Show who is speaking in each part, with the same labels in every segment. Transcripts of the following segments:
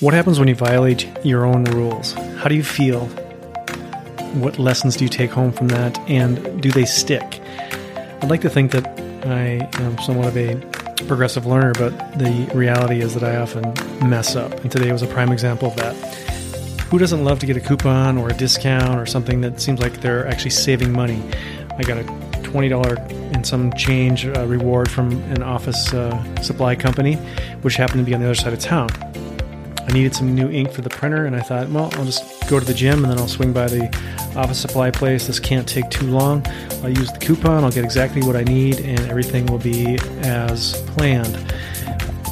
Speaker 1: What happens when you violate your own rules? How do you feel? What lessons do you take home from that? And do they stick? I'd like to think that I am somewhat of a progressive learner, but the reality is that I often mess up. And today was a prime example of that. Who doesn't love to get a coupon or a discount or something that seems like they're actually saving money? I got a $20 and some change uh, reward from an office uh, supply company, which happened to be on the other side of town. I needed some new ink for the printer, and I thought, well, I'll just go to the gym and then I'll swing by the office supply place. This can't take too long. I'll use the coupon, I'll get exactly what I need, and everything will be as planned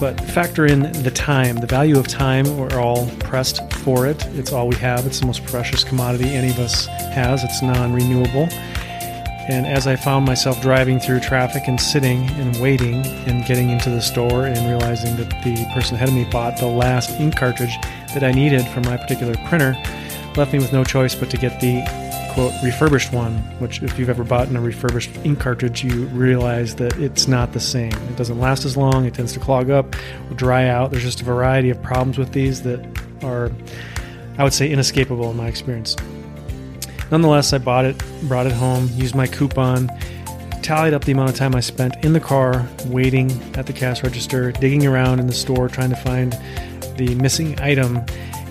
Speaker 1: but factor in the time, the value of time. We're all pressed for it. It's all we have. It's the most precious commodity any of us has. It's non renewable. And as I found myself driving through traffic and sitting and waiting and getting into the store and realizing that the person ahead of me bought the last ink cartridge that I needed for my particular printer, left me with no choice but to get the quote refurbished one, which if you've ever bought a refurbished ink cartridge, you realize that it's not the same. It doesn't last as long, it tends to clog up, dry out. There's just a variety of problems with these that are, I would say, inescapable in my experience. Nonetheless, I bought it, brought it home, used my coupon, tallied up the amount of time I spent in the car, waiting at the cash register, digging around in the store, trying to find the missing item,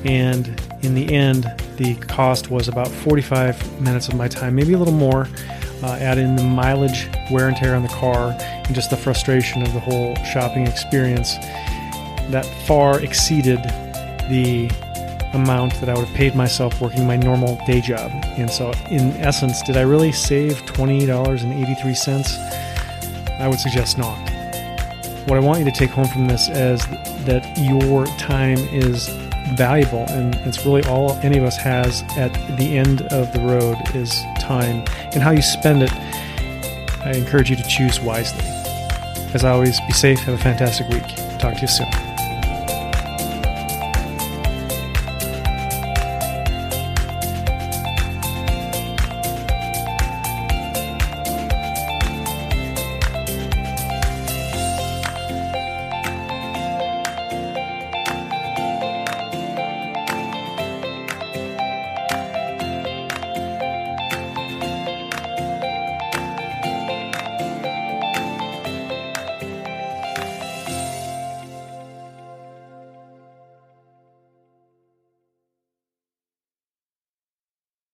Speaker 1: and in the end, the cost was about 45 minutes of my time, maybe a little more. Uh, add in the mileage, wear and tear on the car, and just the frustration of the whole shopping experience that far exceeded the amount that I would have paid myself working my normal day job. And so, in essence, did I really save $20.83? I would suggest not. What I want you to take home from this is that your time is valuable and it's really all any of us has at the end of the road is time and how you spend it i encourage you to choose wisely as always be safe have a fantastic week talk to you soon